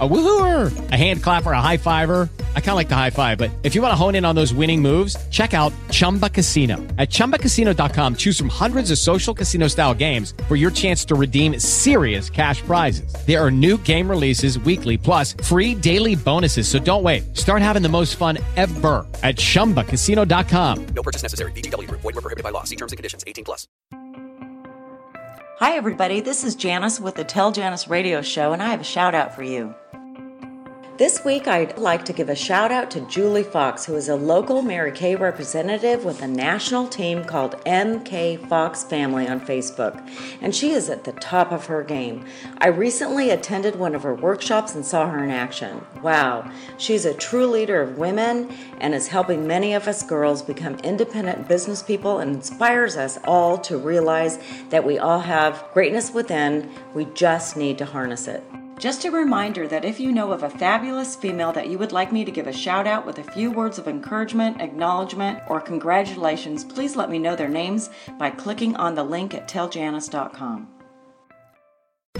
A woohooer, a hand clapper, a high fiver. I kind of like the high five, but if you want to hone in on those winning moves, check out Chumba Casino. At ChumbaCasino.com, choose from hundreds of social casino style games for your chance to redeem serious cash prizes. There are new game releases weekly, plus free daily bonuses. So don't wait. Start having the most fun ever at ChumbaCasino.com. No purchase necessary. VGW Group. Void were prohibited by law. See terms and conditions. 18 plus. Hi, everybody. This is Janus with the Tell Janus Radio Show, and I have a shout out for you. This week, I'd like to give a shout out to Julie Fox, who is a local Mary Kay representative with a national team called MK Fox Family on Facebook, and she is at the top of her game. I recently attended one of her workshops and saw her in action. Wow, she's a true leader of women and is helping many of us girls become independent business people and inspires us all to realize that we all have greatness within, we just need to harness it. Just a reminder that if you know of a fabulous female that you would like me to give a shout out with a few words of encouragement, acknowledgement, or congratulations, please let me know their names by clicking on the link at telljanus.com.